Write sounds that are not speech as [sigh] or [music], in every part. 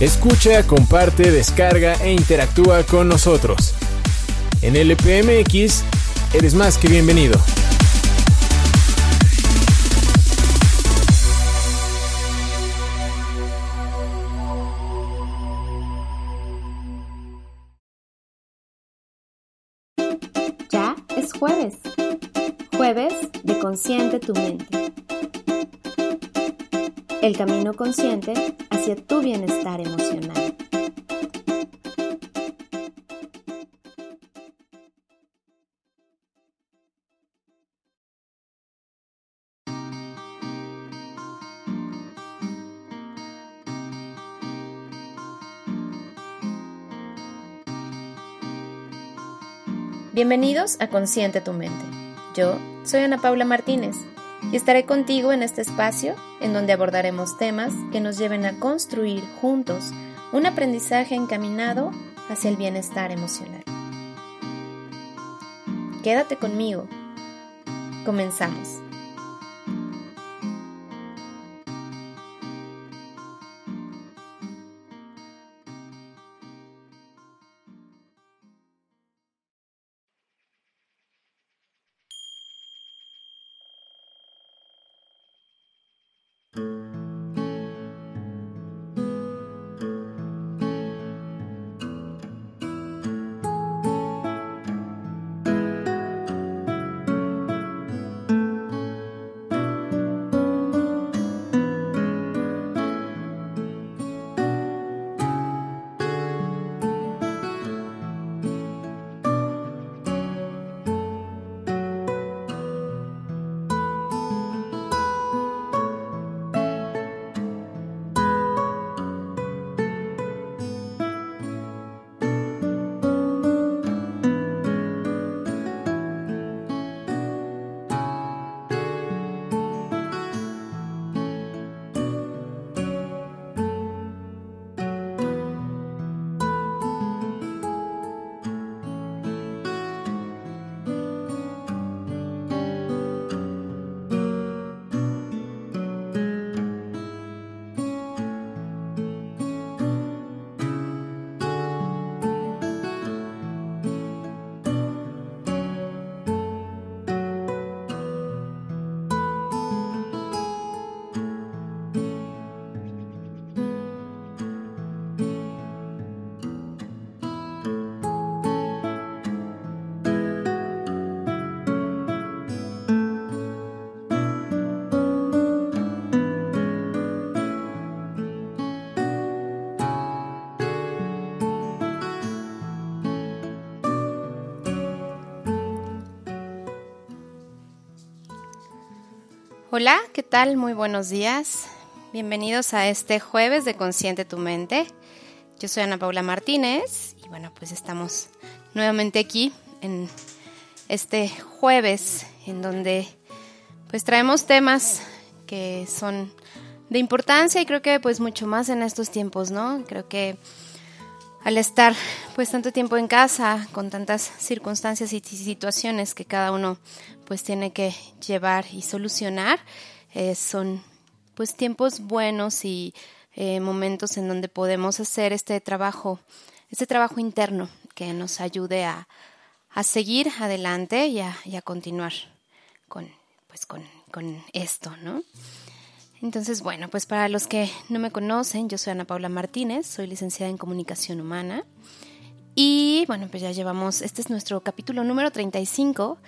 Escucha, comparte, descarga e interactúa con nosotros. En LPMX, eres más que bienvenido. Ya es jueves. Jueves de Consciente tu mente. El camino consciente hacia tu bienestar emocional. Bienvenidos a Consciente tu mente. Yo soy Ana Paula Martínez y estaré contigo en este espacio en donde abordaremos temas que nos lleven a construir juntos un aprendizaje encaminado hacia el bienestar emocional. Quédate conmigo. Comenzamos. Hola, ¿qué tal? Muy buenos días. Bienvenidos a este jueves de Consciente tu Mente. Yo soy Ana Paula Martínez y bueno, pues estamos nuevamente aquí en este jueves en donde pues traemos temas que son de importancia y creo que pues mucho más en estos tiempos, ¿no? Creo que al estar pues tanto tiempo en casa con tantas circunstancias y situaciones que cada uno pues tiene que llevar y solucionar eh, son pues tiempos buenos y eh, momentos en donde podemos hacer este trabajo este trabajo interno que nos ayude a, a seguir adelante y a, y a continuar con pues con, con esto no entonces, bueno, pues para los que no me conocen, yo soy Ana Paula Martínez, soy licenciada en comunicación humana. Y bueno, pues ya llevamos, este es nuestro capítulo número 35,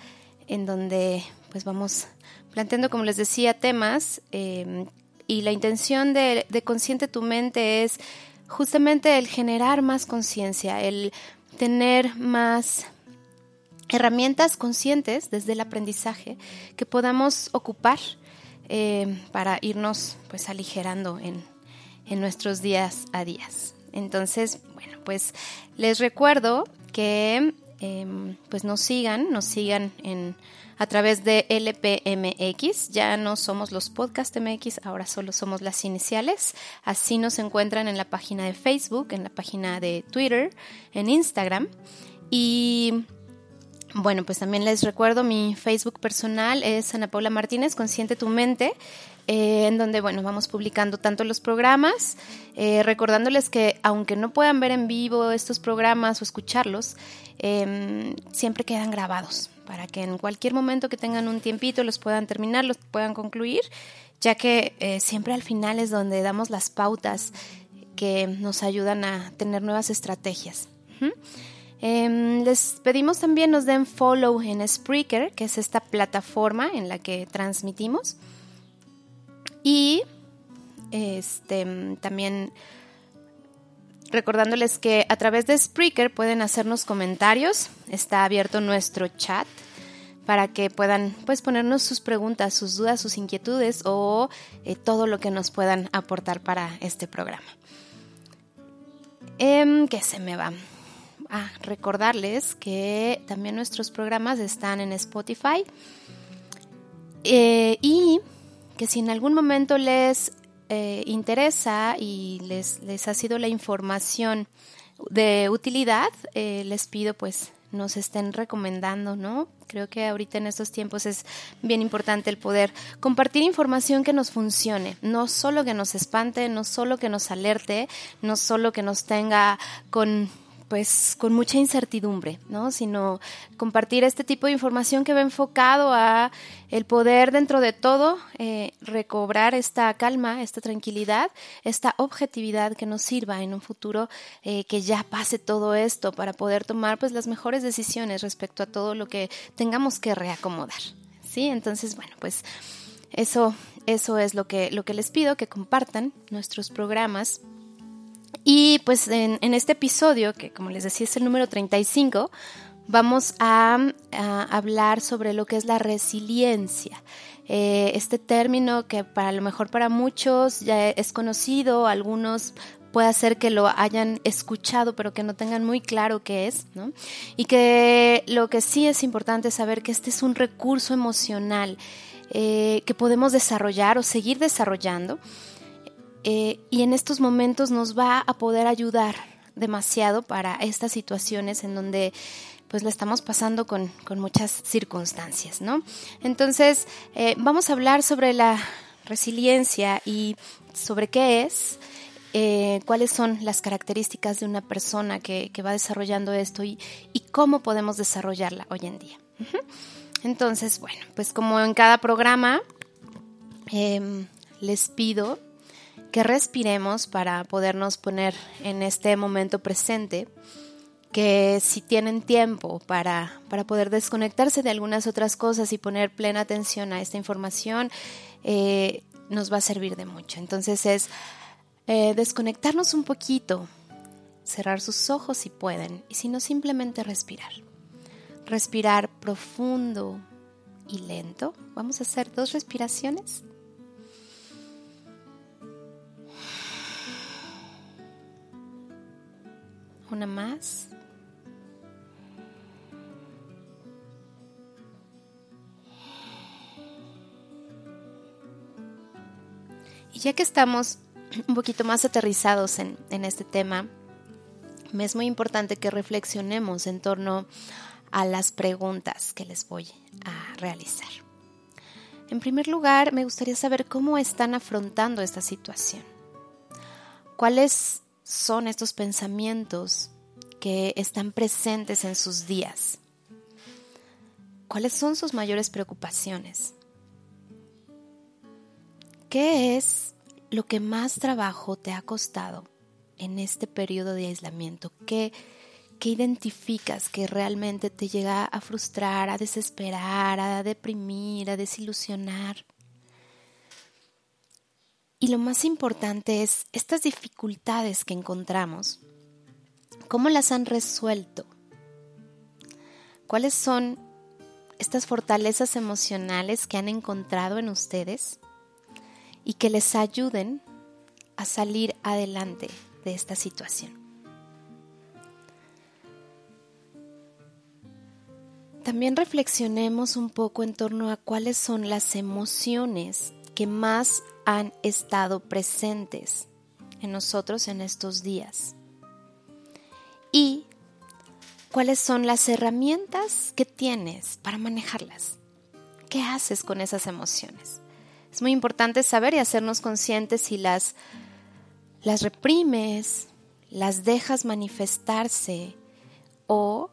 en donde pues vamos planteando, como les decía, temas. Eh, y la intención de, de Consciente tu mente es justamente el generar más conciencia, el tener más herramientas conscientes desde el aprendizaje que podamos ocupar eh, para irnos pues aligerando en, nuestros días a días. Entonces, bueno, pues les recuerdo que em, pues nos sigan, nos sigan en a través de LPMX. Ya no somos los podcast MX, ahora solo somos las iniciales. Así nos encuentran en la página de Facebook, en la página de Twitter, en Instagram. Y bueno, pues también les recuerdo mi Facebook personal es Ana Paula Martínez, Consciente tu Mente. eh, en donde, bueno, vamos publicando tanto los programas, eh, recordándoles que aunque no puedan ver en vivo estos programas o escucharlos, em, siempre quedan grabados para que en cualquier momento que tengan un tiempito los puedan terminar, los puedan concluir, ya que eh, siempre al final es donde damos las pautas que nos ayudan a tener nuevas estrategias. Em, les pedimos también nos den follow en Spreaker, que es esta plataforma en la que transmitimos. Y este, también recordándoles que a través de Spreaker pueden hacernos comentarios. Está abierto nuestro chat para que puedan pues ponernos sus preguntas, sus dudas, sus inquietudes o eh, todo lo que nos puedan aportar para este programa. Eh, ¿Qué se me va? Ah, recordarles que también nuestros programas están en Spotify eh, y que si en algún momento les eh, interesa y les, les, ha sido la información de utilidad, eh, les pido pues nos estén recomendando, ¿no? Creo que ahorita en estos tiempos es bien importante el poder compartir información que nos funcione, no solo que nos espante, no solo que nos alerte, no solo que nos tenga con pues con mucha incertidumbre, ¿no? Sino compartir este tipo de información que va enfocado a el poder dentro de todo eh, recobrar esta calma, esta tranquilidad, esta objetividad que nos sirva en un futuro eh, que ya pase todo esto para poder tomar pues las mejores decisiones respecto a todo lo que tengamos que reacomodar, ¿sí? Entonces, bueno, pues eso, eso es lo que, lo que les pido, que compartan nuestros programas y pues en, este episodio, que como les decía es el número 35, vamos a, hablar sobre lo que es la resiliencia. Eh, este término que para lo mejor para muchos ya es conocido, algunos puede ser que lo hayan escuchado pero que no tengan muy claro qué es, ¿no? Y que lo que sí es importante es saber que este es un recurso emocional eh, que podemos desarrollar o seguir desarrollando eh, y en estos momentos nos va a poder ayudar demasiado para estas situaciones en donde pues la estamos pasando con, muchas circunstancias, ¿no? Entonces, eh, vamos a hablar sobre la resiliencia y sobre qué es, eh, cuáles son las características de una persona que, va desarrollando esto y, cómo podemos desarrollarla hoy en día. Entonces, bueno, pues como en cada programa, em, les pido que respiremos para podernos poner en este momento presente, que si tienen tiempo para, para poder desconectarse de algunas otras cosas y poner plena atención a esta información, eh, nos va a servir de mucho. Entonces es eh, desconectarnos un poquito, cerrar sus ojos si pueden, y si no, simplemente respirar. Respirar profundo y lento. Vamos a hacer dos respiraciones. Una más. Y ya que estamos un poquito más aterrizados en, en este tema, me es muy importante que reflexionemos en torno a las preguntas que les voy a realizar. En primer lugar, me gustaría saber cómo están afrontando esta situación. ¿Cuáles son estos pensamientos que están presentes en sus días? ¿Cuáles son sus mayores preocupaciones? ¿Qué es lo que más trabajo te ha costado en este periodo de aislamiento? ¿Qué, qué identificas que realmente te llega a frustrar, a desesperar, a deprimir, a desilusionar? Y lo más importante es estas dificultades que encontramos, ¿cómo las han resuelto? ¿Cuáles son estas fortalezas emocionales que han encontrado en ustedes y que les ayuden a salir adelante de esta situación? También reflexionemos un poco en torno a cuáles son las emociones que más han estado presentes en nosotros en estos días. Y cuáles son las herramientas que tienes para manejarlas. ¿Qué haces con esas emociones? Es muy importante saber y hacernos conscientes si las, las reprimes, las dejas manifestarse o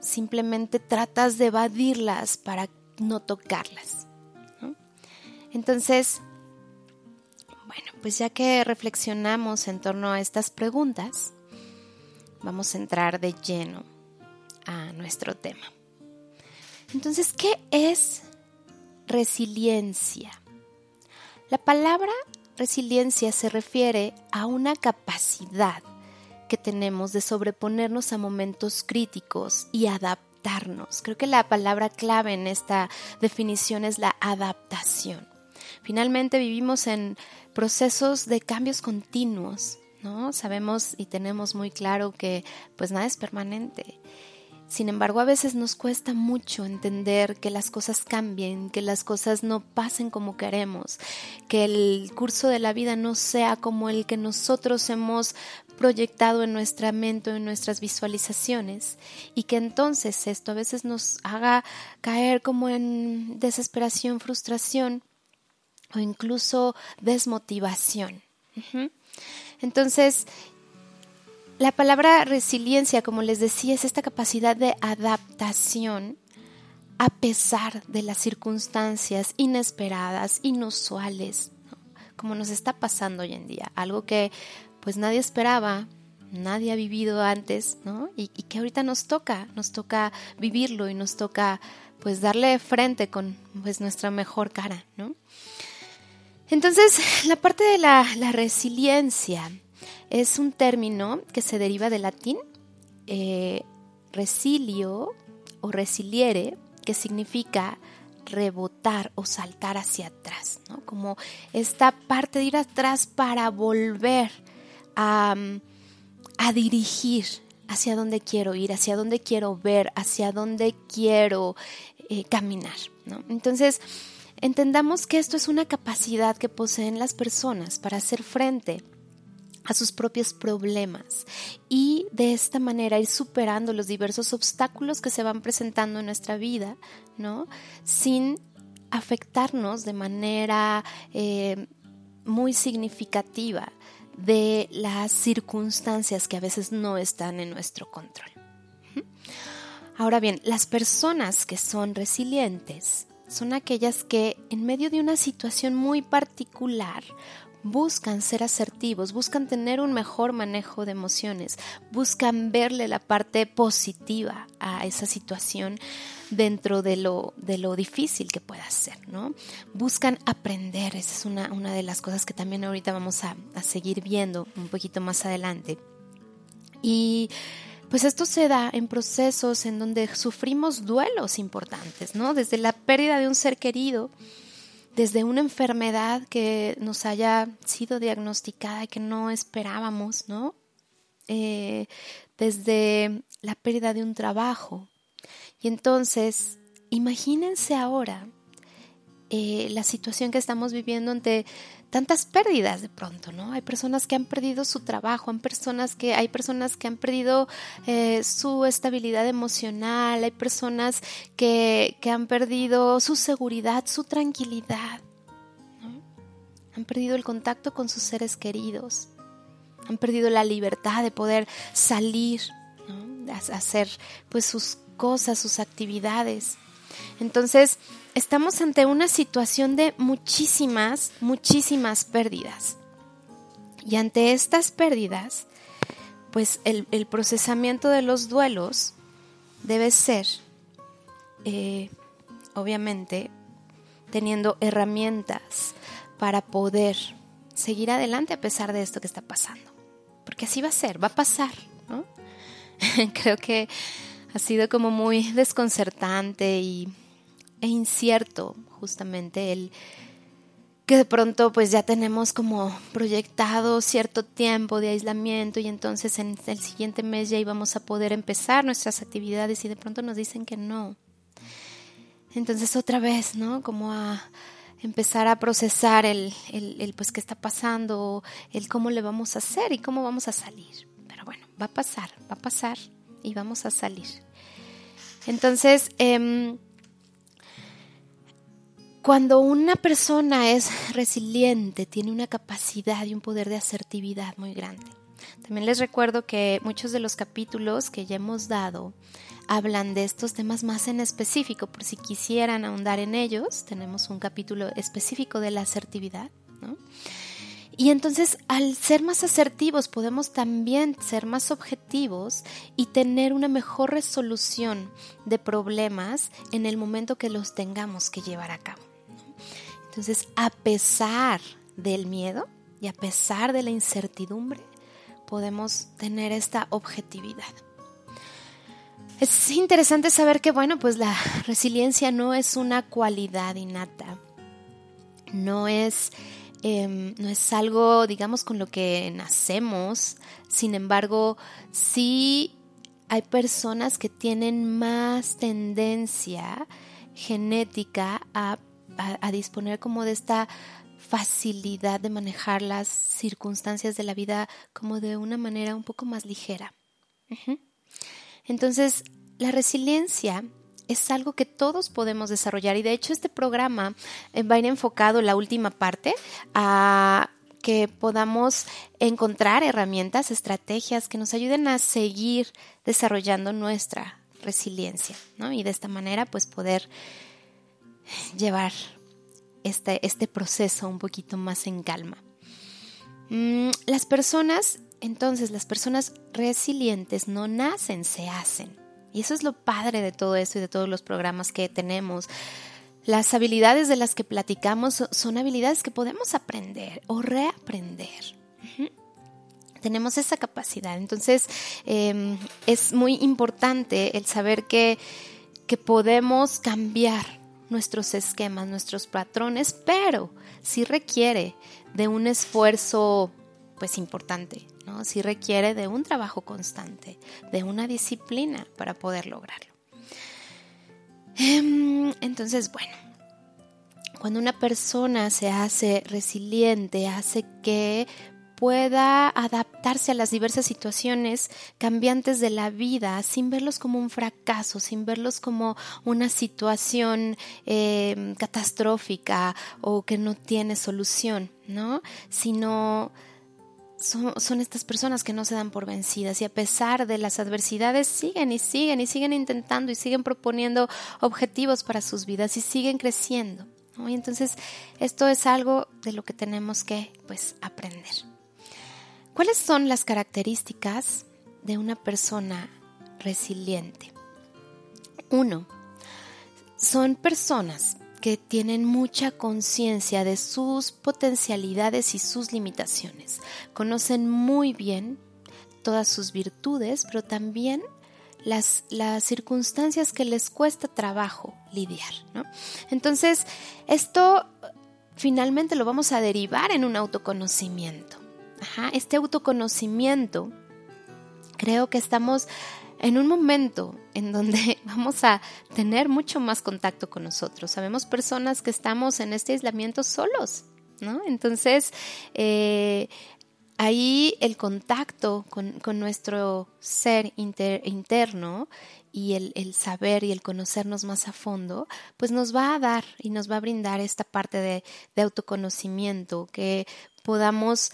simplemente tratas de evadirlas para no tocarlas. Entonces, bueno, pues ya que reflexionamos en torno a estas preguntas, vamos a entrar de lleno a nuestro tema. Entonces, ¿qué es resiliencia? La palabra resiliencia se refiere a una capacidad que tenemos de sobreponernos a momentos críticos y adaptarnos. Creo que la palabra clave en esta definición es la adaptación. Finalmente vivimos en procesos de cambios continuos, ¿no? Sabemos y tenemos muy claro que pues nada es permanente sin embargo, a veces nos cuesta mucho entender que las cosas cambien, que las cosas no pasen como queremos, que el curso de la vida no sea como el que nosotros hemos proyectado en nuestra mente en nuestras visualizaciones y que entonces esto a veces nos haga caer como en desesperación, frustración o incluso desmotivación. Entonces, la palabra resiliencia, como les decía, es esta capacidad de adaptación a pesar de las circunstancias inesperadas, inusuales, como nos está pasando hoy en día, algo que pues nadie esperaba, nadie ha vivido antes, ¿no? Y, y, que ahorita nos toca, nos toca vivirlo y nos toca pues darle frente con pues nuestra mejor cara, ¿no? Entonces, [laughs] la parte de la, resiliencia es un término que se deriva del latín eh, resilio o resiliere, que significa rebotar o saltar hacia atrás, ¿no? como esta parte de ir atrás para volver a, dirigir hacia dónde quiero ir, hacia dónde quiero ver, hacia dónde quiero eh, caminar. ¿no? Entonces, entendamos que esto es una capacidad que poseen las personas para hacer frente a sus propios problemas y de esta manera ir superando los diversos obstáculos que se van presentando en nuestra vida, ¿no? Sin afectarnos de manera eh, muy significativa de las circunstancias que a veces no están en nuestro control. Ahora bien, las personas que son resilientes son aquellas que en medio de una situación muy particular buscan ser asertivos, buscan tener un mejor manejo de emociones, buscan verle la parte positiva a esa situación dentro de lo, de lo difícil que pueda ser, ¿no? Buscan aprender, esa es una, una de las cosas que también ahorita vamos a, a seguir viendo un poquito más adelante. Y pues esto se da en procesos en donde sufrimos duelos importantes, ¿no? Desde la pérdida de un ser querido, desde una enfermedad que nos haya sido diagnosticada y que no esperábamos, ¿no? Eh, desde la pérdida de un trabajo. Y entonces, imagínense ahora eh, la situación que estamos viviendo ante tantas pérdidas de pronto, ¿no? Hay personas que han perdido su trabajo, hay personas que, hay personas que han perdido eh, su estabilidad emocional, hay personas que, que, han perdido su seguridad, su tranquilidad, ¿no? Han perdido el contacto con sus seres queridos, han perdido la libertad de poder salir, ¿no? hacer pues sus cosas, sus actividades. Entonces, estamos ante una situación de muchísimas, muchísimas pérdidas. Y ante estas pérdidas, pues el, procesamiento de los duelos debe ser, eh, obviamente, teniendo herramientas para poder seguir adelante a pesar de esto que está pasando. Porque así va a ser, va a pasar, ¿no? [laughs] Creo que ha sido como muy desconcertante y e incierto justamente el que de pronto pues ya tenemos como proyectado cierto tiempo de aislamiento y entonces en el siguiente mes ya íbamos a poder empezar nuestras actividades y de pronto nos dicen que no. Entonces otra vez, ¿no? Como a empezar a procesar el, el, pues qué está pasando, el cómo le vamos a hacer y cómo vamos a salir. Pero bueno, va a pasar, va a pasar y vamos a salir. Entonces, eh, Cuando una persona es resiliente, tiene una capacidad y un poder de asertividad muy grande. También les recuerdo que muchos de los capítulos que ya hemos dado hablan de estos temas más en específico, por si quisieran ahondar en ellos, tenemos un capítulo específico de la asertividad. Y entonces al ser más asertivos podemos también ser más objetivos y tener una mejor resolución de problemas en el momento que los tengamos que llevar a cabo. Entonces, a pesar del miedo y a pesar de la incertidumbre, podemos tener esta objetividad. Es interesante saber que, bueno, pues la resiliencia no es una cualidad innata, no es, em, no es algo, digamos, con lo que nacemos, sin embargo, sí hay personas que tienen más tendencia genética a a, disponer como de esta facilidad de manejar las circunstancias de la vida como de una manera un poco más ligera. Entonces, la resiliencia es algo que todos podemos desarrollar y de hecho este programa eh, va a ir enfocado la última parte a que podamos encontrar herramientas, estrategias que nos ayuden a seguir desarrollando nuestra resiliencia, ¿no? Y de esta manera pues poder llevar este, este proceso un poquito más en calma. Mm, las personas, entonces, las personas resilientes no nacen, se hacen. Y eso es lo padre de todo esto y de todos los programas que tenemos. Las habilidades de las que platicamos son habilidades que podemos aprender o reaprender. Tenemos esa capacidad. Entonces, em, es muy importante el saber que, que podemos cambiar nuestros esquemas, nuestros patrones, pero sí requiere de un esfuerzo pues importante, ¿no? Sí requiere de un trabajo constante, de una disciplina para poder lograrlo. Em, entonces, bueno, cuando una persona se hace resiliente, hace que pueda adaptarse a las diversas situaciones cambiantes de la vida sin verlos como un fracaso, sin verlos como una situación eh, catastrófica o que no tiene solución, ¿no? Sino son, son, estas personas que no se dan por vencidas y a pesar de las adversidades siguen y siguen y siguen intentando y siguen proponiendo objetivos para sus vidas y siguen creciendo. Y entonces esto es algo de lo que tenemos que pues aprender. ¿Cuáles son las características de una persona resiliente? Uno, son personas que tienen mucha conciencia de sus potencialidades y sus limitaciones. Conocen muy bien todas sus virtudes, pero también las, las circunstancias que les cuesta trabajo lidiar. Entonces, esto finalmente lo vamos a derivar en un autoconocimiento este autoconocimiento, creo que estamos en un momento en donde [laughs] vamos a tener mucho más contacto con nosotros. Sabemos personas que estamos en este aislamiento solos, ¿no? Entonces, eh, ahí el contacto con, nuestro ser interno y el, saber y el conocernos más a fondo, pues nos va a dar y nos va a brindar esta parte de, de autoconocimiento, que podamos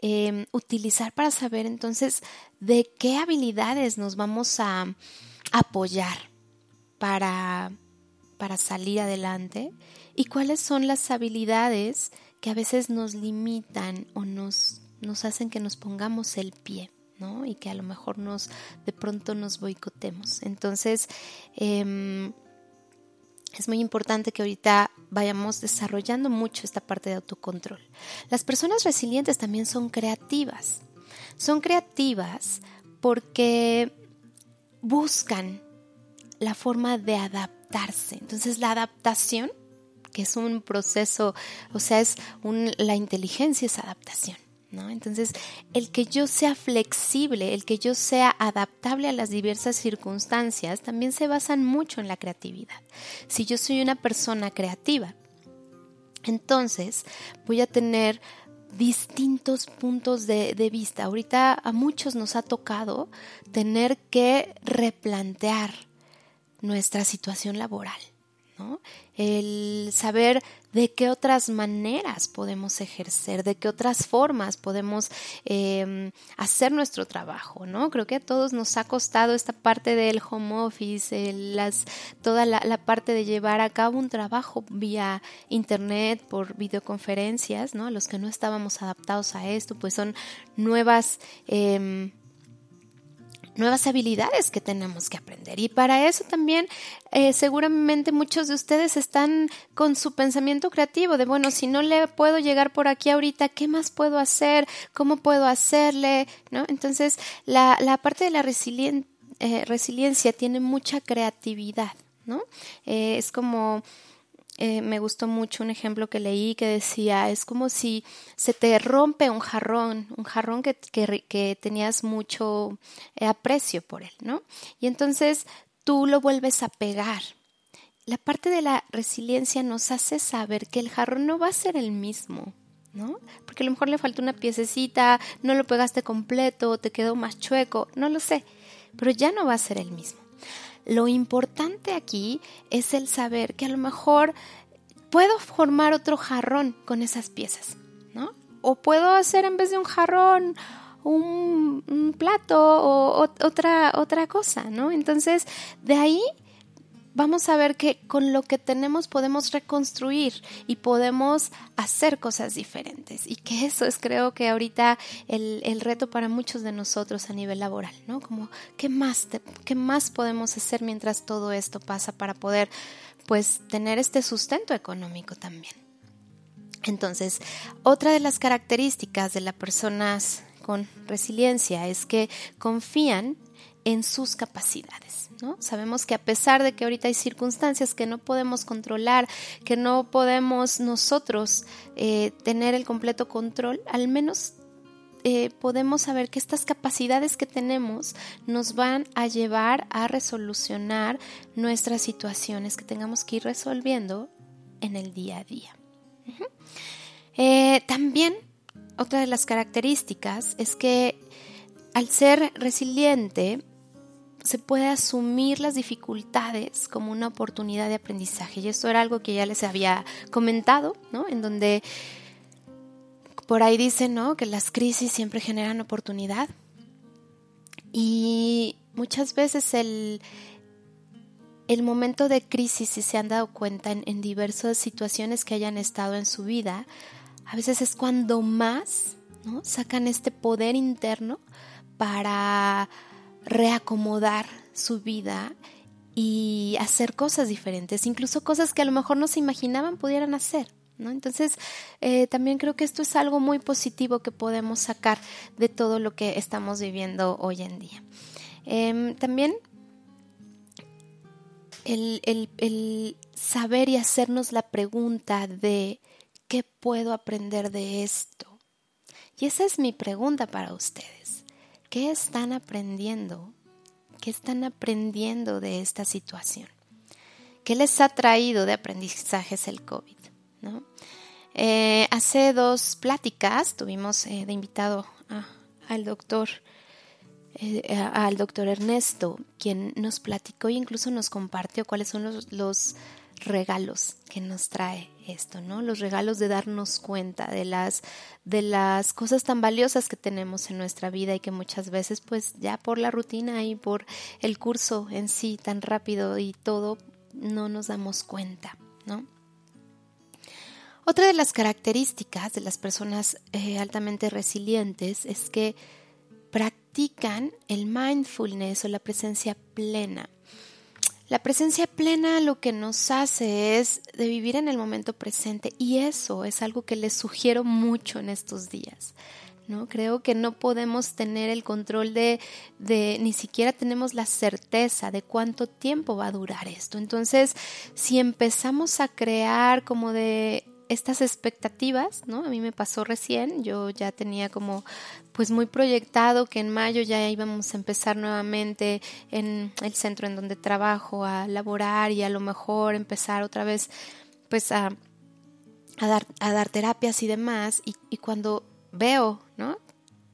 Em, utilizar para saber entonces de qué habilidades nos vamos a apoyar para, para salir adelante y cuáles son las habilidades que a veces nos limitan o nos, nos hacen que nos pongamos el pie. ¿no? Y que a lo mejor nos de pronto nos boicotemos. Entonces, eh, es muy importante que ahorita vayamos desarrollando mucho esta parte de autocontrol. Las personas resilientes también son creativas. Son creativas porque buscan la forma de adaptarse. Entonces la adaptación, que es un proceso, o sea, es la inteligencia es adaptación. Entonces, el que yo sea flexible, el que yo sea adaptable a las diversas circunstancias, también se basan mucho en la creatividad. Si yo soy una persona creativa, entonces voy a tener distintos puntos de, de, vista. Ahorita a muchos nos ha tocado tener que replantear nuestra situación laboral. El saber de qué otras maneras podemos ejercer, de qué otras formas podemos em, hacer nuestro trabajo, ¿no? Creo que a todos nos ha costado esta parte del home office, las, toda la, parte de llevar a cabo un trabajo vía internet, por videoconferencias, ¿no? Los que no estábamos adaptados a esto, pues son nuevas... Em, nuevas habilidades que tenemos que aprender. Y para eso también eh, seguramente muchos de ustedes están con su pensamiento creativo de, bueno, si no le puedo llegar por aquí ahorita, ¿qué más puedo hacer? ¿Cómo puedo hacerle? ¿No? Entonces, la, la parte de la eh, resiliencia tiene mucha creatividad, ¿no? Eh, es como eh, me gustó mucho un ejemplo que leí que decía, es como si se te rompe un jarrón, un jarrón que, que, tenías mucho eh, aprecio por él, ¿no? Y entonces tú lo vuelves a pegar. La parte de la resiliencia nos hace saber que el jarrón no va a ser el mismo, ¿no? Porque a lo mejor le faltó una piececita, no lo pegaste completo, te quedó más chueco, no lo sé, pero ya no va a ser el mismo. Lo importante aquí es el saber que a lo mejor puedo formar otro jarrón con esas piezas, ¿no? O puedo hacer en vez de un jarrón un, plato o, otra, otra cosa, ¿no? Entonces, de ahí vamos a ver que con lo que tenemos podemos reconstruir y podemos hacer cosas diferentes. Y que eso es creo que ahorita el, reto para muchos de nosotros a nivel laboral, ¿no? Como, ¿qué más, ¿qué más podemos hacer mientras todo esto pasa para poder, pues, tener este sustento económico también? Entonces, otra de las características de las personas con resiliencia es que confían en sus capacidades. ¿no? Sabemos que a pesar de que ahorita hay circunstancias que no podemos controlar, que no podemos nosotros eh, tener el completo control, al menos eh, podemos saber que estas capacidades que tenemos nos van a llevar a resolucionar nuestras situaciones que tengamos que ir resolviendo en el día a día. Eh, también otra de las características es que al ser resiliente se puede asumir las dificultades como una oportunidad de aprendizaje. Y esto era algo que ya les había comentado, ¿no? En donde por ahí dicen, ¿no? Que las crisis siempre generan oportunidad. Y muchas veces el, el momento de crisis, si se han dado cuenta en, en diversas situaciones que hayan estado en su vida, a veces es cuando más ¿no? sacan este poder interno para reacomodar su vida y hacer cosas diferentes, incluso cosas que a lo mejor no se imaginaban pudieran hacer. ¿no? Entonces, eh, también creo que esto es algo muy positivo que podemos sacar de todo lo que estamos viviendo hoy en día. Em, también el, el saber y hacernos la pregunta de ¿qué puedo aprender de esto? Y esa es mi pregunta para ustedes. ¿Qué están aprendiendo? ¿Qué están aprendiendo de esta situación? ¿Qué les ha traído de aprendizajes el COVID? Eh, hace dos pláticas tuvimos eh, de invitado al doctor eh, al doctor Ernesto, quien nos platicó e incluso nos compartió cuáles son los, los regalos que nos trae esto, ¿no? Los regalos de darnos cuenta de las de las cosas tan valiosas que tenemos en nuestra vida y que muchas veces pues ya por la rutina y por el curso en sí tan rápido y todo no nos damos cuenta, ¿no? Otra de las características de las personas eh, altamente resilientes es que practican el mindfulness o la presencia plena. La presencia plena lo que nos hace es de vivir en el momento presente y eso es algo que les sugiero mucho en estos días. ¿no? Creo que no podemos tener el control de, de, ni siquiera tenemos la certeza de cuánto tiempo va a durar esto. Entonces, si empezamos a crear como de estas expectativas, ¿no? A mí me pasó recién, yo ya tenía como pues muy proyectado que en mayo ya íbamos a empezar nuevamente en el centro en donde trabajo a laborar y a lo mejor empezar otra vez pues a, a, dar, a dar terapias y demás y, y cuando veo, ¿no?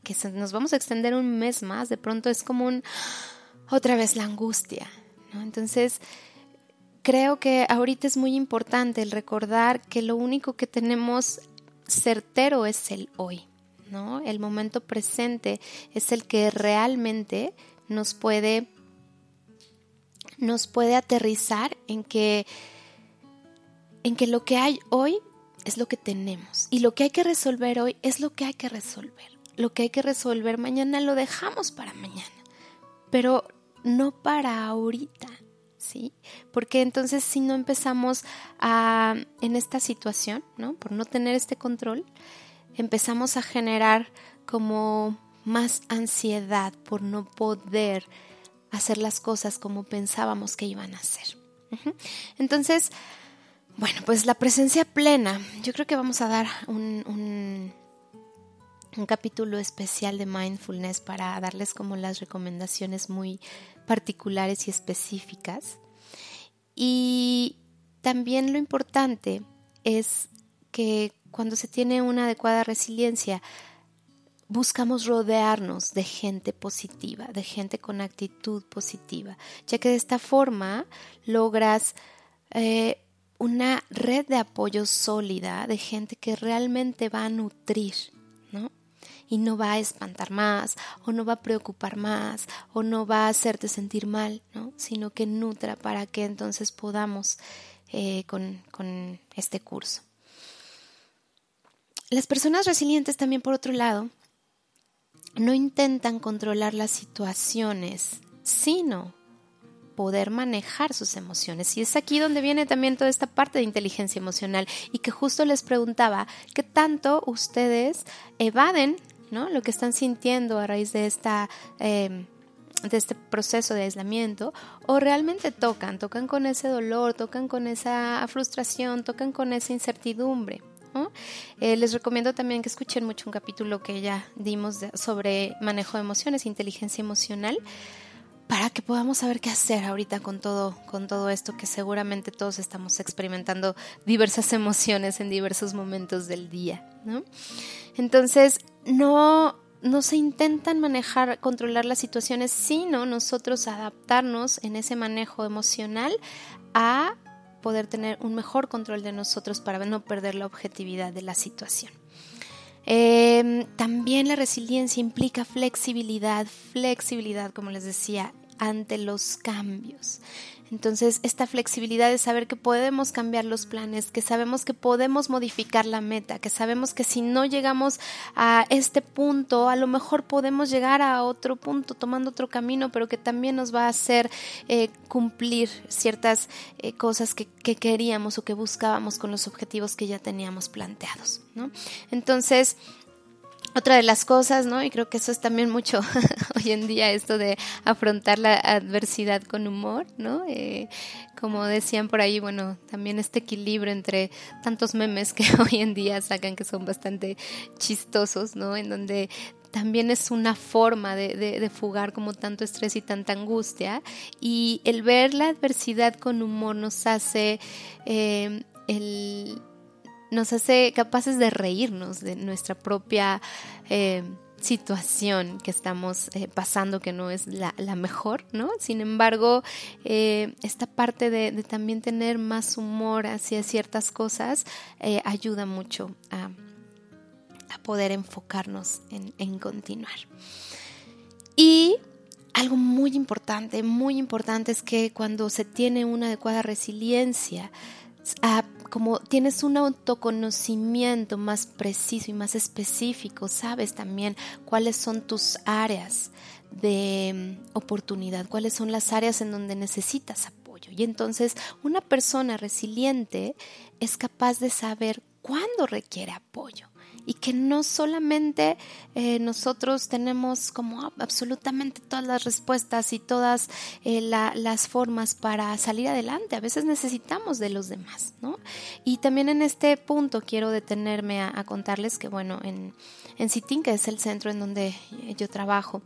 Que nos vamos a extender un mes más, de pronto es como un otra vez la angustia, ¿no? Entonces, creo que ahorita es muy importante el recordar que lo único que tenemos certero es el hoy, ¿no? El momento presente es el que realmente nos puede nos puede aterrizar en que en que lo que hay hoy es lo que tenemos y lo que hay que resolver hoy es lo que hay que resolver. Lo que hay que resolver mañana lo dejamos para mañana, pero no para ahorita, ¿sí? Porque entonces si no empezamos a, en esta situación, ¿no? Por no tener este control, empezamos a generar como más ansiedad por no poder hacer las cosas como pensábamos que iban a ser. Entonces, bueno, pues la presencia plena, yo creo que vamos a dar un, un, un, capítulo especial de mindfulness para darles como las recomendaciones muy particulares y específicas. Y también lo importante es que cuando se tiene una adecuada resiliencia, buscamos rodearnos de gente positiva, de gente con actitud positiva, ya que de esta forma logras eh, una red de apoyo sólida de gente que realmente va a nutrir, ¿no? Y no va a espantar más, o no va a preocupar más, o no va a hacerte sentir mal, ¿no? Sino que nutra para que entonces podamos eh, con, con este curso. Las personas resilientes también, por otro lado, no intentan controlar las situaciones, sino poder manejar sus emociones. Y es aquí donde viene también toda esta parte de inteligencia emocional y que justo les preguntaba qué tanto ustedes evaden ¿no? lo que están sintiendo a raíz de esta... Em, de este proceso de aislamiento o realmente tocan, tocan con ese dolor, tocan con esa frustración, tocan con esa incertidumbre. Eh, les recomiendo también que escuchen mucho un capítulo que ya dimos sobre manejo de emociones, inteligencia emocional, para que podamos saber qué hacer ahorita con todo, con todo esto que seguramente todos estamos experimentando diversas emociones en diversos momentos del día. Entonces, no, no se intentan manejar, controlar las situaciones, sino nosotros adaptarnos en ese manejo emocional a poder tener un mejor control de nosotros para no perder la objetividad de la situación. Em, también la resiliencia implica flexibilidad, flexibilidad, como les decía, ante los cambios. Entonces, esta flexibilidad de saber que podemos cambiar los planes, que sabemos que podemos modificar la meta, que sabemos que si no llegamos a este punto, a lo mejor podemos llegar a otro punto tomando otro camino, pero que también nos va a hacer eh, cumplir ciertas eh, cosas que, que, queríamos o que buscábamos con los objetivos que ya teníamos planteados. ¿no? Entonces, otra de las cosas, ¿no? Y creo que eso es también mucho [laughs] hoy en día, esto de afrontar la adversidad con humor, ¿no? Eh, como decían por ahí, bueno, también este equilibrio entre tantos memes que [laughs] hoy en día sacan que son bastante chistosos, ¿no? En donde también es una forma de, fugar como tanto estrés y tanta angustia. Y el ver la adversidad con humor nos hace eh, el nos hace capaces de reírnos de nuestra propia eh, situación que estamos eh, pasando que no es la, mejor, ¿no? Sin embargo, eh, esta parte de, también tener más humor hacia ciertas cosas ayuda mucho a, poder enfocarnos en, en continuar. Y algo muy importante, muy importante es que cuando se tiene una adecuada resiliencia, como tienes un autoconocimiento más preciso y más específico, sabes también cuáles son tus áreas de mm, oportunidad, cuáles son las áreas en donde necesitas apoyo. Y entonces una persona resiliente es capaz de saber cuándo requiere apoyo y que no solamente eh, nosotros tenemos como absolutamente todas las respuestas y todas eh, las formas para salir adelante. A veces necesitamos de los demás, ¿no? Y también en este punto quiero detenerme a, contarles que, bueno, en, en CITIN, que es el centro en donde yo trabajo,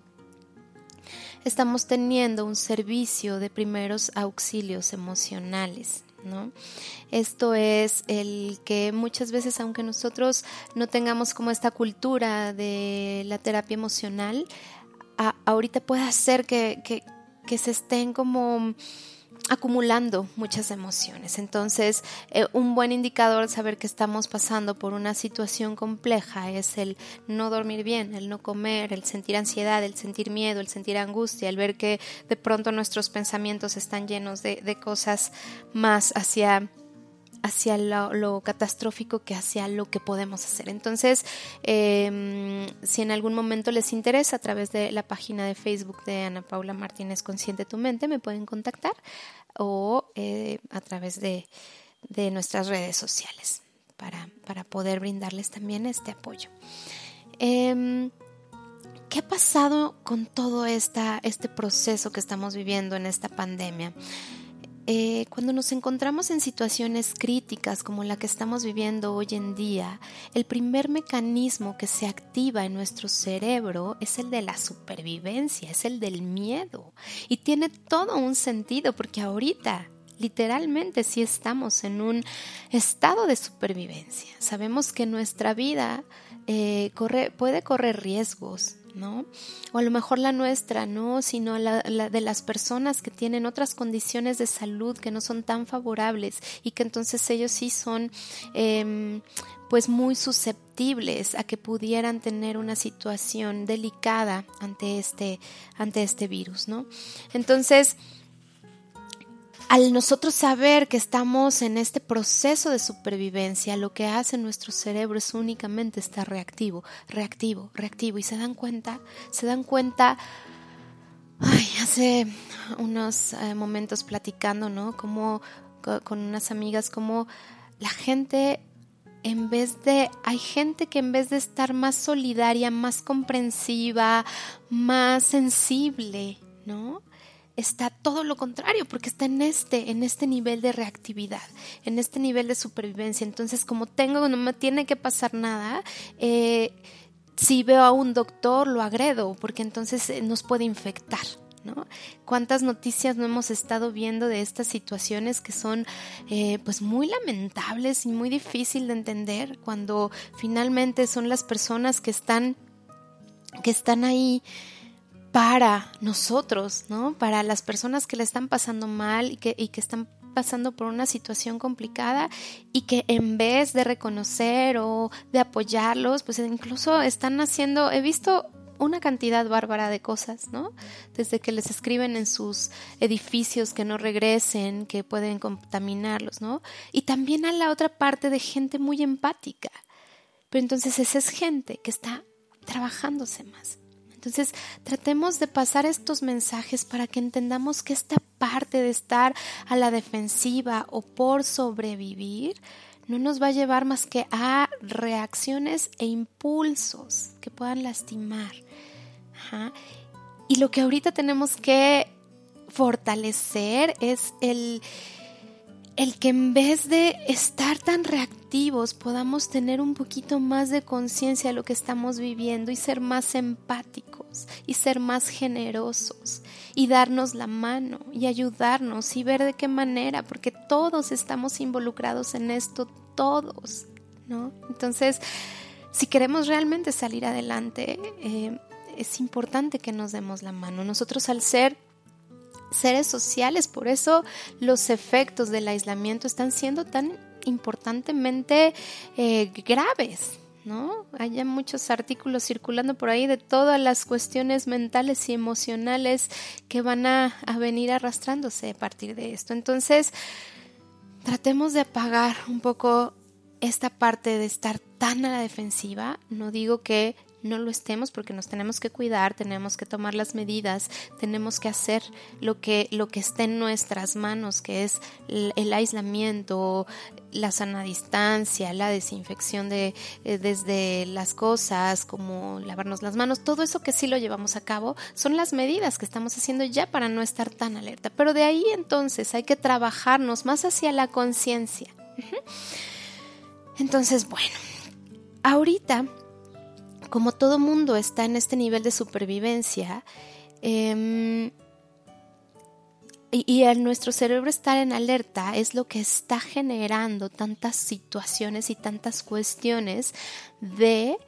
estamos teniendo un servicio de primeros auxilios emocionales. ¿No? Esto es el que muchas veces, aunque nosotros no tengamos como esta cultura de la terapia emocional, ahorita puede hacer que, que, se estén como acumulando muchas emociones. Entonces, eh, un buen indicador de saber que estamos pasando por una situación compleja es el no dormir bien, el no comer, el sentir ansiedad, el sentir miedo, el sentir angustia, el ver que de pronto nuestros pensamientos están llenos de, de cosas más hacia hacia lo, catastrófico que hacia lo que podemos hacer. Entonces, em, si en algún momento les interesa, a través de la página de Facebook de Ana Paula Martínez Consciente Tu Mente, me pueden contactar o eh, a través de, nuestras redes sociales para, poder brindarles también este apoyo. Em, ¿Qué ha pasado con todo esta, este proceso que estamos viviendo en esta pandemia? Eh, cuando nos encontramos en situaciones críticas como la que estamos viviendo hoy en día, el primer mecanismo que se activa en nuestro cerebro es el de la supervivencia, es el del miedo. Y tiene todo un sentido porque ahorita literalmente sí estamos en un estado de supervivencia. Sabemos que nuestra vida eh, puede correr riesgos, O a lo mejor la nuestra, no, sino la, de las personas que tienen otras condiciones de salud que no son tan favorables y que entonces ellos sí son em, pues muy susceptibles a que pudieran tener una situación delicada ante este, ante este virus, ¿no? Entonces, al nosotros saber que estamos en este proceso de supervivencia, lo que hace nuestro cerebro es únicamente estar reactivo, reactivo, reactivo. Y se dan cuenta, se dan cuenta, ay, hace unos eh, momentos platicando, ¿no? Como con unas amigas, como la gente en vez de, hay gente que en vez de estar más solidaria, más comprensiva, más sensible, ¿no? Está todo lo contrario, porque está en este, en este nivel de reactividad, en este nivel de supervivencia. Entonces, como tengo, no me tiene que pasar nada, eh, si veo a un doctor, lo agredo, porque entonces eh, nos puede infectar. ¿No? ¿Cuántas noticias no hemos estado viendo de estas situaciones que son eh, pues muy lamentables y muy difícil de entender cuando finalmente son las personas que están que están ahí para nosotros, ¿no? Para las personas que le están pasando mal y que, y que están pasando por una situación complicada y que en vez de reconocer o de apoyarlos, pues incluso están haciendo, he visto una cantidad bárbara de cosas, ¿no? Desde que les escriben en sus edificios que no regresen, que pueden contaminarlos, ¿no? Y también a la otra parte de gente muy empática. Pero entonces esa es gente que está trabajándose más. Entonces, tratemos de pasar estos mensajes para que entendamos que esta parte de estar a la defensiva o por sobrevivir no nos va a llevar más que a reacciones e impulsos que puedan lastimar. Y lo que ahorita tenemos que fortalecer es el el que en vez de estar tan reactivos podamos tener un poquito más de conciencia de lo que estamos viviendo y ser más empáticos y ser más generosos y darnos la mano y ayudarnos y ver de qué manera, porque todos estamos involucrados en esto, todos, ¿no? Entonces, si queremos realmente salir adelante, eh, es importante que nos demos la mano. Nosotros al ser seres sociales, por eso los efectos del aislamiento están siendo tan importantemente eh, graves. ¿No? Hay muchos artículos circulando por ahí de todas las cuestiones mentales y emocionales que van a, a venir arrastrándose a partir de esto. Entonces, tratemos de apagar un poco esta parte de estar tan a la defensiva. No digo que no lo estemos porque nos tenemos que cuidar, tenemos que tomar las medidas, tenemos que hacer lo que, lo que esté en nuestras manos, que es el, aislamiento, la sana distancia, la desinfección de eh, desde las cosas, como lavarnos las manos, todo eso que sí lo llevamos a cabo, son las medidas que estamos haciendo ya para no estar tan alerta. Pero de ahí entonces hay que trabajarnos más hacia la conciencia. Entonces, bueno, ahorita como todo mundo está en este nivel de supervivencia, em, y, y nuestro cerebro estar en alerta es lo que está generando tantas situaciones y tantas cuestiones de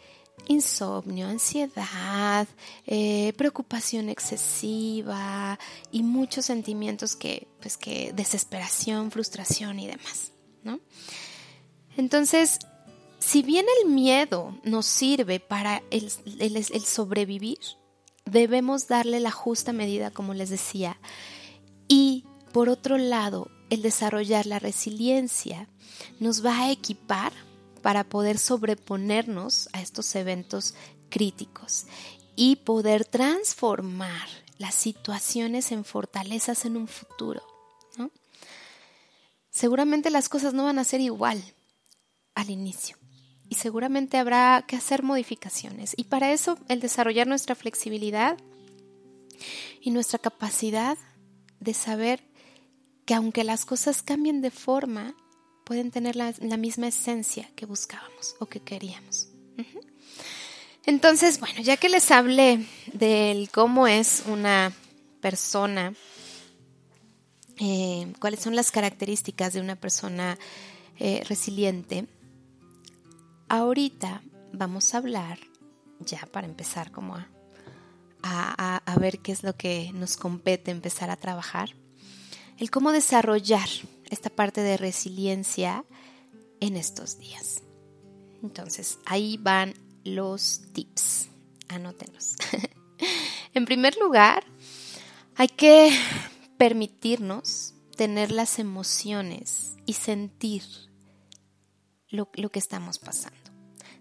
insomnio, ansiedad, eh, preocupación excesiva y muchos sentimientos que, pues que desesperación, frustración y demás, ¿no? Entonces, si bien el miedo nos sirve para el, sobrevivir, debemos darle la justa medida, como les decía, y por otro lado, el desarrollar la resiliencia nos va a equipar para poder sobreponernos a estos eventos críticos y poder transformar las situaciones en fortalezas en un futuro. Seguramente las cosas no van a ser igual al inicio y seguramente habrá que hacer modificaciones y para eso el desarrollar nuestra flexibilidad y nuestra capacidad de saber que aunque las cosas cambien de forma, pueden tener la, misma esencia que buscábamos o que queríamos. Entonces, bueno, ya que les hablé del cómo es una persona, eh, cuáles son las características de una persona eh, resiliente, ahorita vamos a hablar, ya para empezar como a ver qué es lo que nos compete empezar a trabajar, el cómo desarrollar esta parte de resiliencia en estos días. Entonces, ahí van los tips. Anótenlos. [laughs] en primer lugar, hay que permitirnos tener las emociones y sentir lo, lo, que estamos pasando.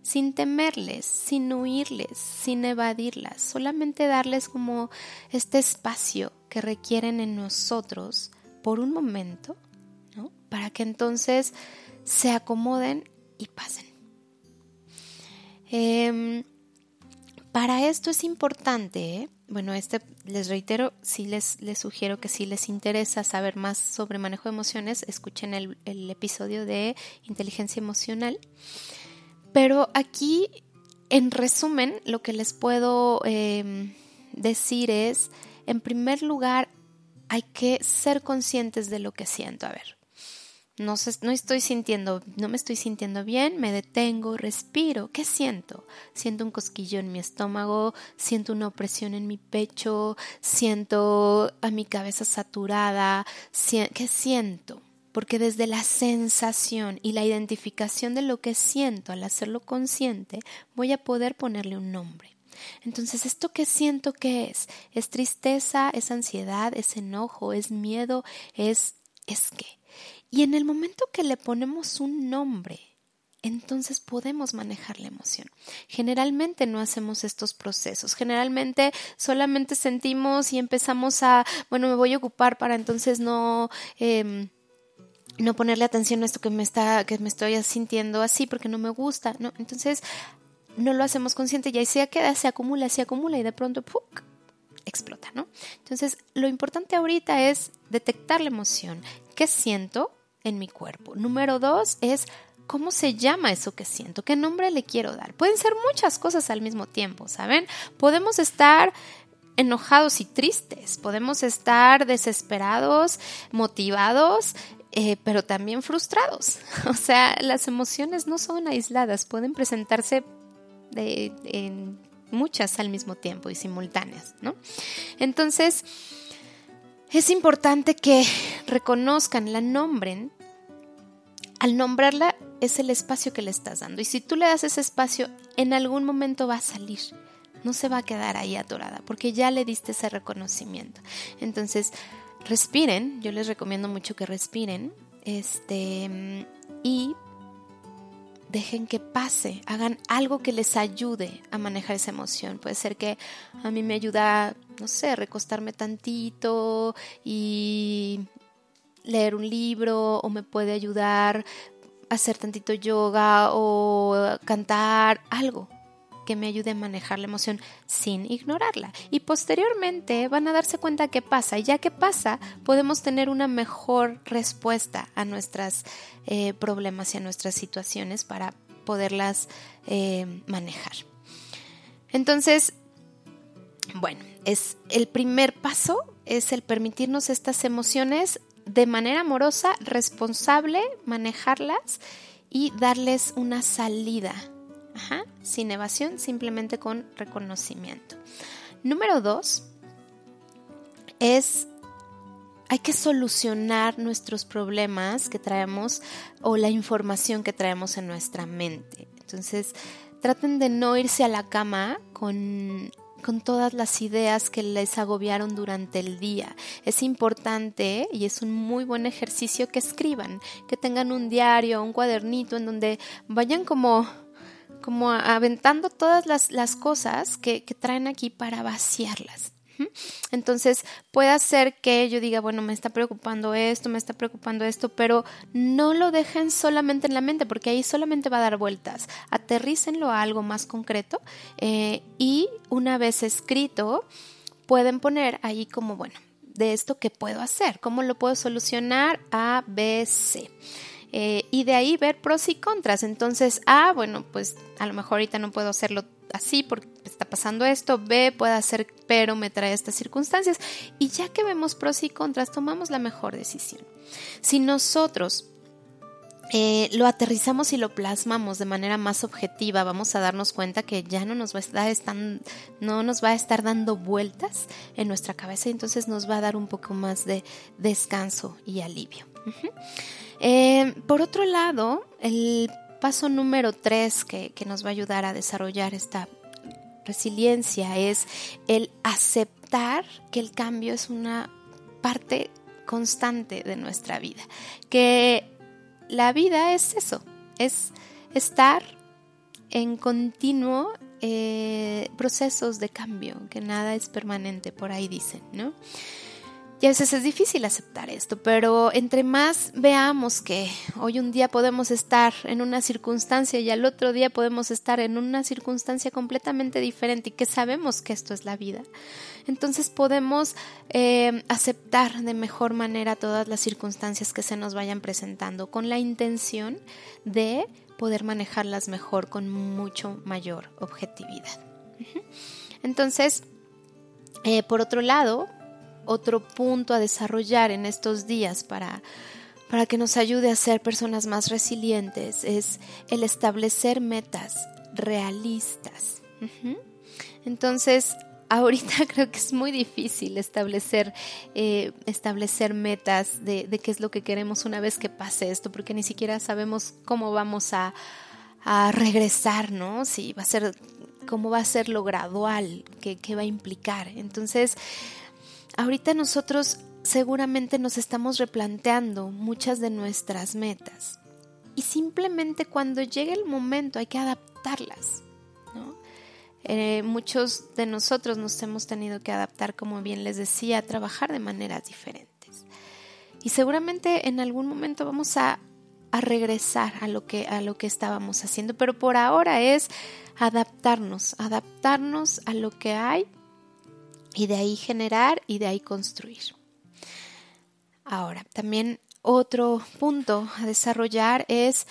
Sin temerles, sin huirles, sin evadirlas, solamente darles como este espacio que requieren en nosotros por un momento para que entonces se acomoden y pasen. Em, para esto es importante, ¿eh? bueno, este les reitero, si les, les sugiero que si les interesa saber más sobre manejo de emociones, escuchen el, episodio de inteligencia emocional. Pero aquí, en resumen, lo que les puedo em, decir es, en primer lugar, hay que ser conscientes de lo que siento. A ver, no, no estoy sintiendo, no me estoy sintiendo bien, me detengo, respiro. ¿Qué siento? Siento un cosquillo en mi estómago, siento una opresión en mi pecho, siento a mi cabeza saturada. ¿Qué siento? Porque desde la sensación y la identificación de lo que siento al hacerlo consciente, voy a poder ponerle un nombre. Entonces, ¿esto que siento qué es? ¿Es tristeza? ¿Es ansiedad? ¿Es enojo? ¿Es miedo? ¿Es, es qué? Y en el momento que le ponemos un nombre, entonces podemos manejar la emoción. Generalmente no hacemos estos procesos, generalmente solamente sentimos y empezamos a, bueno, me voy a ocupar para entonces no... Em, no ponerle atención a esto que me está que me estoy sintiendo así porque no me gusta no entonces no lo hacemos consciente y ahí se queda se acumula se acumula y de pronto ¡puc! explota no entonces lo importante ahorita es detectar la emoción qué siento en mi cuerpo. Número dos es cómo se llama eso que siento, qué nombre le quiero dar. Pueden ser muchas cosas al mismo tiempo, ¿saben? Podemos estar enojados y tristes, podemos estar desesperados, motivados, eh, pero también frustrados. [laughs] O sea, las emociones no son aisladas, pueden presentarse en muchas al mismo tiempo y simultáneas, ¿no? Entonces, es importante que reconozcan, la nombren. Al nombrarla es el espacio que le estás dando. Y si tú le das ese espacio, en algún momento va a salir. No se va a quedar ahí atorada porque ya le diste ese reconocimiento. Entonces, respiren. Yo les recomiendo mucho que respiren. Este, y dejen que pase, hagan algo que les ayude a manejar esa emoción. Puede ser que a mí me ayuda, no sé, recostarme tantito y leer un libro o me puede ayudar a hacer tantito yoga o cantar algo que me ayude a manejar la emoción sin ignorarla. Y posteriormente van a darse cuenta qué pasa. Y ya que pasa, podemos tener una mejor respuesta a nuestros eh, problemas y a nuestras situaciones para poderlas eh, manejar. Entonces, bueno, es el primer paso es el permitirnos estas emociones de manera amorosa, responsable, manejarlas y darles una salida sin evasión, simplemente con reconocimiento. Número dos es hay que solucionar nuestros problemas que traemos o la información que traemos en nuestra mente. Entonces, traten de no irse a la cama con, con todas las ideas que les agobiaron durante el día. Es importante y es un muy buen ejercicio que escriban, que tengan un diario, un cuadernito en donde vayan como como aventando todas las, las cosas que, que traen aquí para vaciarlas. Entonces puede ser que yo diga, bueno, me está preocupando esto, me está preocupando esto, pero no lo dejen solamente en la mente, porque ahí solamente va a dar vueltas. Aterrícenlo a algo más concreto eh, y una vez escrito, pueden poner ahí como, bueno, de esto qué puedo hacer, cómo lo puedo solucionar A, B, C. Eh, y de ahí ver pros y contras. Entonces, A, bueno, pues a lo mejor ahorita no puedo hacerlo así porque está pasando esto, B puede hacer, pero me trae estas circunstancias. Y ya que vemos pros y contras, tomamos la mejor decisión. Si nosotros eh, lo aterrizamos y lo plasmamos de manera más objetiva, vamos a darnos cuenta que ya no nos va a estar, no nos va a estar dando vueltas en nuestra cabeza y entonces nos va a dar un poco más de descanso y alivio. Eh, por otro lado, el paso número tres que, que nos va a ayudar a desarrollar esta resiliencia es el aceptar que el cambio es una parte constante de nuestra vida, que la vida es eso, es estar en continuo eh, procesos de cambio, que nada es permanente, por ahí dicen, ¿no? Y a veces es difícil aceptar esto, pero entre más veamos que hoy un día podemos estar en una circunstancia y al otro día podemos estar en una circunstancia completamente diferente y que sabemos que esto es la vida, entonces podemos eh, aceptar de mejor manera todas las circunstancias que se nos vayan presentando con la intención de poder manejarlas mejor con mucho mayor objetividad. Entonces, eh, por otro lado, otro punto a desarrollar en estos días para, para que nos ayude a ser personas más resilientes es el establecer metas realistas. Entonces, [laughs] ahorita [laughs] creo que es muy difícil establecer, eh, establecer metas de, qué es lo que queremos una vez que pase esto, porque ni siquiera sabemos cómo vamos a, a regresar, ¿no? Si va a ser, cómo va a ser lo gradual, qué va a implicar. Entonces, ahorita nosotros seguramente nos estamos replanteando muchas de nuestras metas y simplemente cuando llegue el momento hay que adaptarlas. Eh, muchos de nosotros nos hemos tenido que adaptar, como bien les decía, a trabajar de maneras diferentes. Y seguramente en algún momento vamos a, a regresar a lo, que, a lo que estábamos haciendo, pero por ahora es adaptarnos, adaptarnos a lo que hay y de ahí generar y de ahí construir. Ahora, también otro punto a desarrollar es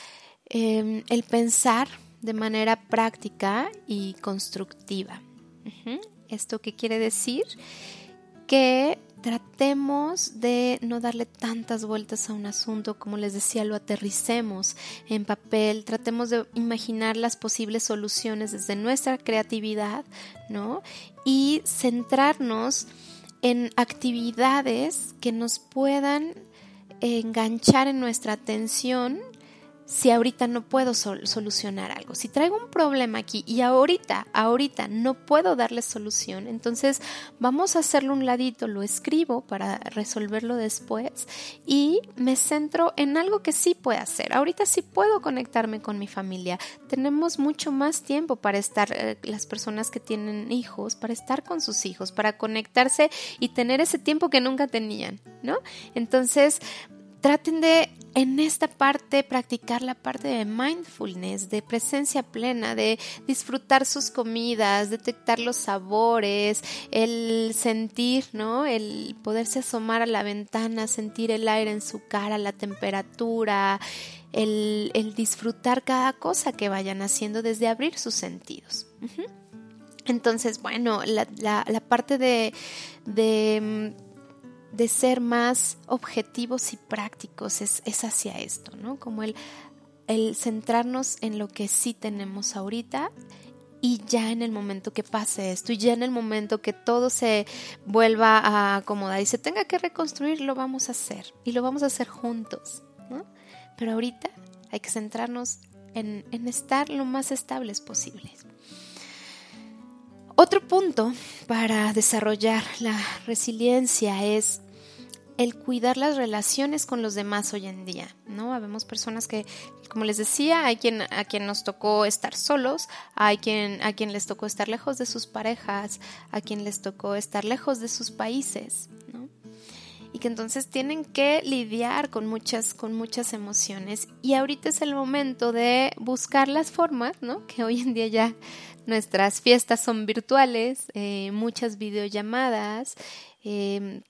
em, el pensar de manera práctica y constructiva. ¿Esto qué quiere decir? Que tratemos de no darle tantas vueltas a un asunto, como les decía, lo aterricemos en papel, tratemos de imaginar las posibles soluciones desde nuestra creatividad, ¿no? Y centrarnos en actividades que nos puedan enganchar en nuestra atención si ahorita no puedo solucionar algo. Si traigo un problema aquí y ahorita, ahorita no puedo darle solución, entonces vamos a hacerlo un ladito, lo escribo para resolverlo después y me centro en algo que sí puedo hacer. Ahorita sí puedo conectarme con mi familia. Tenemos mucho más tiempo para estar, eh, las personas que tienen hijos, para estar con sus hijos, para conectarse y tener ese tiempo que nunca tenían, ¿no? Entonces, traten de en esta parte practicar la parte de mindfulness, de presencia plena, de disfrutar sus comidas, detectar los sabores, el sentir, ¿no? El poderse asomar a la ventana, sentir el aire en su cara, la temperatura, el, disfrutar cada cosa que vayan haciendo desde abrir sus sentidos. Entonces, bueno, la, parte de de ser más objetivos y prácticos es, hacia esto, ¿no? Como el el centrarnos en lo que sí tenemos ahorita y ya en el momento que pase esto y ya en el momento que todo se vuelva a acomodar y se tenga que reconstruir, lo vamos a hacer y lo vamos a hacer juntos. Pero ahorita hay que centrarnos en, en estar lo más estables posibles. Otro punto para desarrollar la resiliencia es el cuidar las relaciones con los demás hoy en día, ¿no? Habemos personas que, como les decía, hay quien a quien nos tocó estar solos, hay quien a quien les tocó estar lejos de sus parejas, a quien les tocó estar lejos de sus países, ¿no? Y que entonces tienen que lidiar con muchas con muchas emociones y ahorita es el momento de buscar las formas, ¿no? Que hoy en día ya nuestras fiestas son virtuales, eh, muchas videollamadas, eh,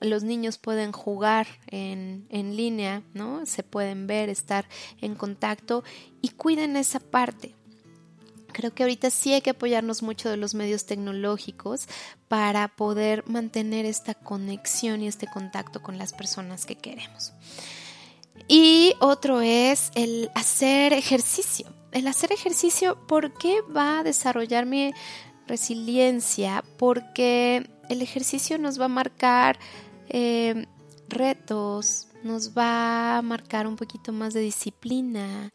los niños pueden jugar en, en línea, ¿no? Se pueden ver, estar en contacto y cuiden esa parte. Creo que ahorita sí hay que apoyarnos mucho de los medios tecnológicos para poder mantener esta conexión y este contacto con las personas que queremos. Y otro es el hacer ejercicio. El hacer ejercicio, ¿por qué va a desarrollar mi resiliencia? Porque el ejercicio nos va a marcar eh, retos, nos va a marcar un poquito más de disciplina,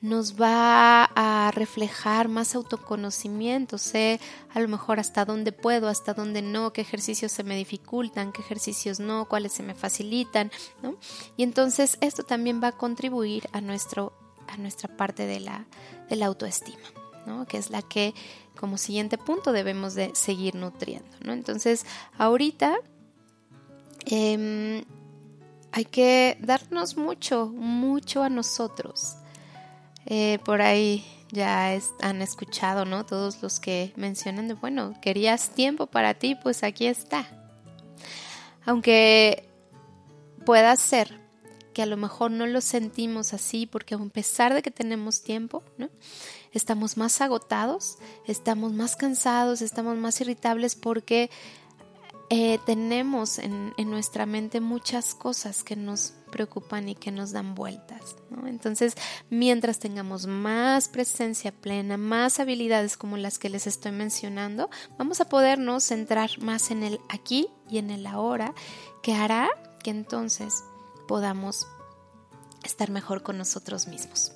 nos va a reflejar más autoconocimiento, sé a lo mejor hasta dónde puedo, hasta dónde no, qué ejercicios se me dificultan, qué ejercicios no, cuáles se me facilitan, ¿no? Y entonces esto también va a contribuir a, nuestro, a nuestra parte de la, de la autoestima, ¿no? Que es la que como siguiente punto debemos de seguir nutriendo, ¿no? Entonces, ahorita em, hay que darnos mucho, mucho a nosotros. Eh, por ahí ya han escuchado, ¿no? Todos los que mencionan de, bueno, querías tiempo para ti, pues aquí está. Aunque pueda ser que a lo mejor no lo sentimos así, porque a pesar de que tenemos tiempo, ¿no? estamos más agotados, estamos más cansados, estamos más irritables porque eh, tenemos en, nuestra mente muchas cosas que nos preocupan y que nos dan vueltas. Entonces, mientras tengamos más presencia plena, más habilidades como las que les estoy mencionando, vamos a podernos centrar más en el aquí y en el ahora, que hará que entonces podamos estar mejor con nosotros mismos.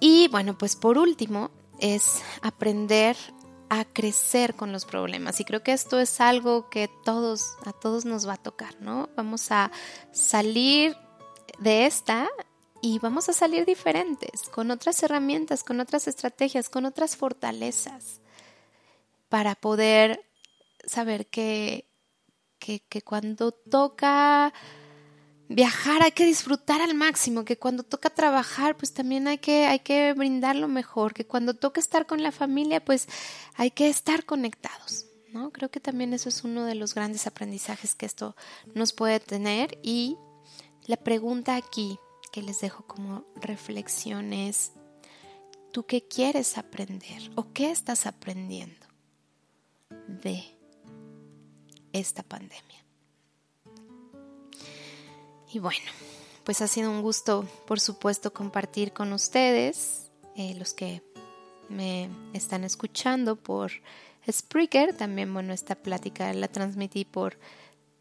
Y bueno, pues por último es aprender a crecer con los problemas. Y creo que esto es algo que todos, a todos nos va a tocar, ¿no? Vamos a salir de esta y vamos a salir diferentes, con otras herramientas, con otras estrategias, con otras fortalezas, para poder saber que, que, que cuando toca viajar hay que disfrutar al máximo, que cuando toca trabajar pues también hay que, hay que brindar lo mejor, que cuando toca estar con la familia pues hay que estar conectados. ¿no? Creo que también eso es uno de los grandes aprendizajes que esto nos puede tener y la pregunta aquí que les dejo como reflexión es, ¿tú qué quieres aprender o qué estás aprendiendo de esta pandemia? Y bueno, pues ha sido un gusto, por supuesto, compartir con ustedes, eh, los que me están escuchando por Spreaker. También, bueno, esta plática la transmití por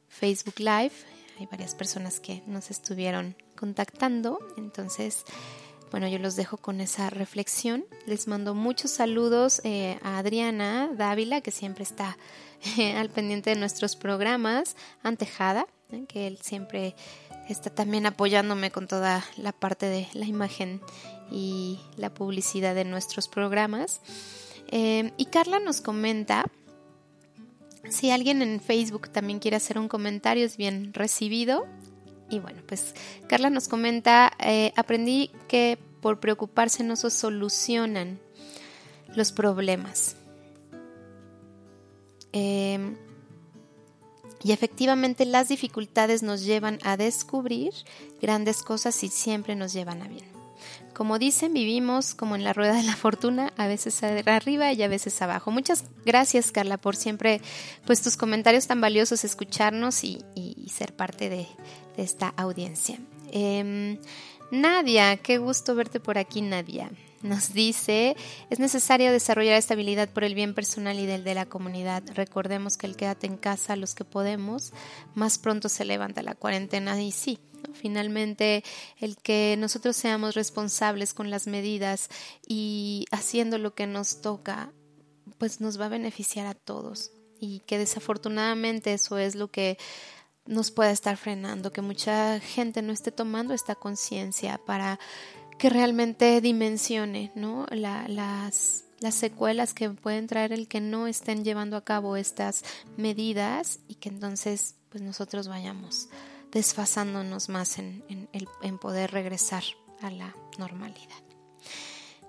Facebook Live. Hay varias personas que nos estuvieron contactando. Entonces, bueno, yo los dejo con esa reflexión. Les mando muchos saludos eh, a Adriana Dávila, que siempre está eh, [laughs] al pendiente de nuestros programas, Antejada, que él siempre está también apoyándome con toda la parte de la imagen y la publicidad de nuestros programas. Eh, y Carla nos comenta, si alguien en Facebook también quiere hacer un comentario, es bien recibido. Y bueno, pues Carla nos comenta, eh, aprendí que por preocuparse no se solucionan los problemas. Eh, y efectivamente las dificultades nos llevan a descubrir grandes cosas y siempre nos llevan a bien. Como dicen, vivimos como en la rueda de la fortuna, a veces arriba y a veces abajo. Muchas gracias, Carla, por siempre pues tus comentarios tan valiosos, escucharnos y, ser parte de, esta audiencia. Em, Nadia, qué gusto verte por aquí, Nadia. Nos dice, es necesario desarrollar estabilidad por el bien personal y del de la comunidad. Recordemos que el quédate en casa, los que podemos, más pronto se levanta la cuarentena y sí, Finalmente, el que nosotros seamos responsables con las medidas y haciendo lo que nos toca, pues nos va a beneficiar a todos. Y que desafortunadamente eso es lo que nos puede estar frenando, que mucha gente no esté tomando esta conciencia para que realmente dimensione ¿no? las, las secuelas que pueden traer el que no estén llevando a cabo estas medidas y que entonces pues nosotros vayamos desfasándonos más en, en, poder regresar a la normalidad.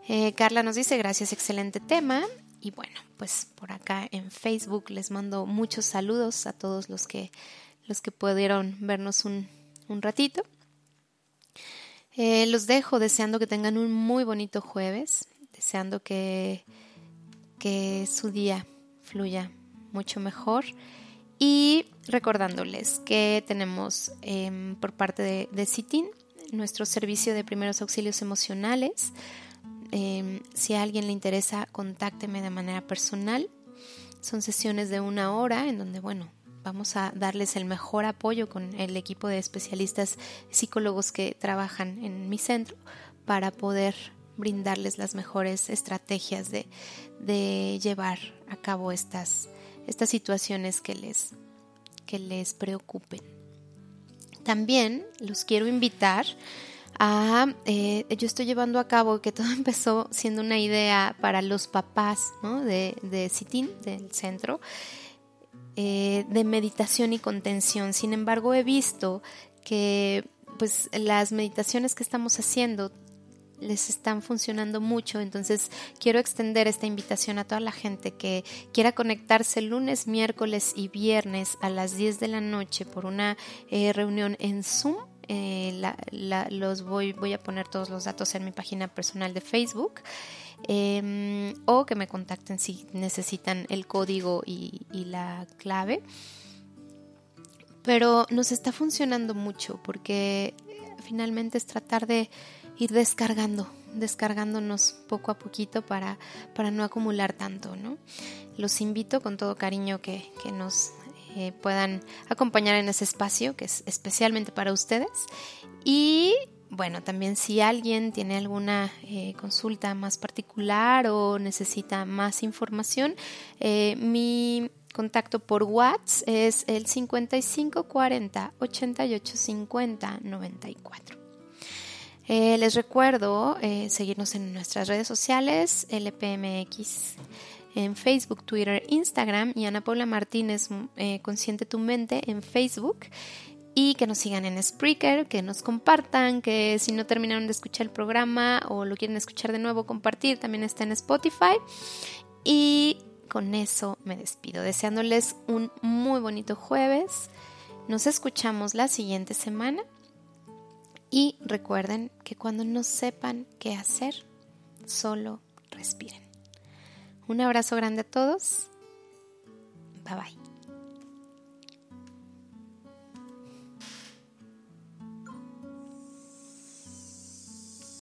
Eh, Carla nos dice, gracias, excelente tema. Y bueno, pues por acá en Facebook les mando muchos saludos a todos los que, los que pudieron vernos un, un ratito. Eh, los dejo deseando que tengan un muy bonito jueves, deseando que, que su día fluya mucho mejor y recordándoles que tenemos em, por parte de, de CITIN nuestro servicio de primeros auxilios emocionales. Em, si a alguien le interesa, contácteme de manera personal. Son sesiones de una hora en donde, bueno, vamos a darles el mejor apoyo con el equipo de especialistas psicólogos que trabajan en mi centro para poder brindarles las mejores estrategias de, de llevar a cabo estas estas situaciones que les, que les preocupen. También los quiero invitar a, eh, yo estoy llevando a cabo que todo [laughs] empezó siendo una idea para los papás de, de CITIN, del centro, eh, de meditación y contención. Sin embargo, he visto que pues las meditaciones que estamos haciendo les están funcionando mucho. Entonces quiero extender esta invitación a toda la gente que quiera conectarse lunes, miércoles y viernes a las 10 de la noche por una eh, reunión en Zoom. Eh, los voy, voy a poner todos los datos en mi página personal de Facebook. Em, o que me contacten si necesitan el código y, la clave. Pero nos está funcionando mucho porque finalmente es tratar de ir descargando, descargándonos poco a poquito para, para no acumular tanto, ¿no? Los invito con todo cariño que, que nos eh, puedan acompañar en ese espacio que es especialmente para ustedes. Y bueno, también si alguien tiene alguna eh, consulta más particular o necesita más información, eh, mi contacto por WhatsApp es el 5540 8850 94. Eh, les recuerdo eh, seguirnos en nuestras redes sociales, LPMX, en Facebook, Twitter, Instagram y Ana Paula Martínez, eh, Consciente tu Mente en Facebook. Y que nos sigan en Spreaker, que nos compartan, que si no terminaron de escuchar el programa o lo quieren escuchar de nuevo, compartir, también está en Spotify. Y con eso me despido, deseándoles un muy bonito jueves. Nos escuchamos la siguiente semana y recuerden que cuando no sepan qué hacer, solo respiren. Un abrazo grande a todos. Bye bye.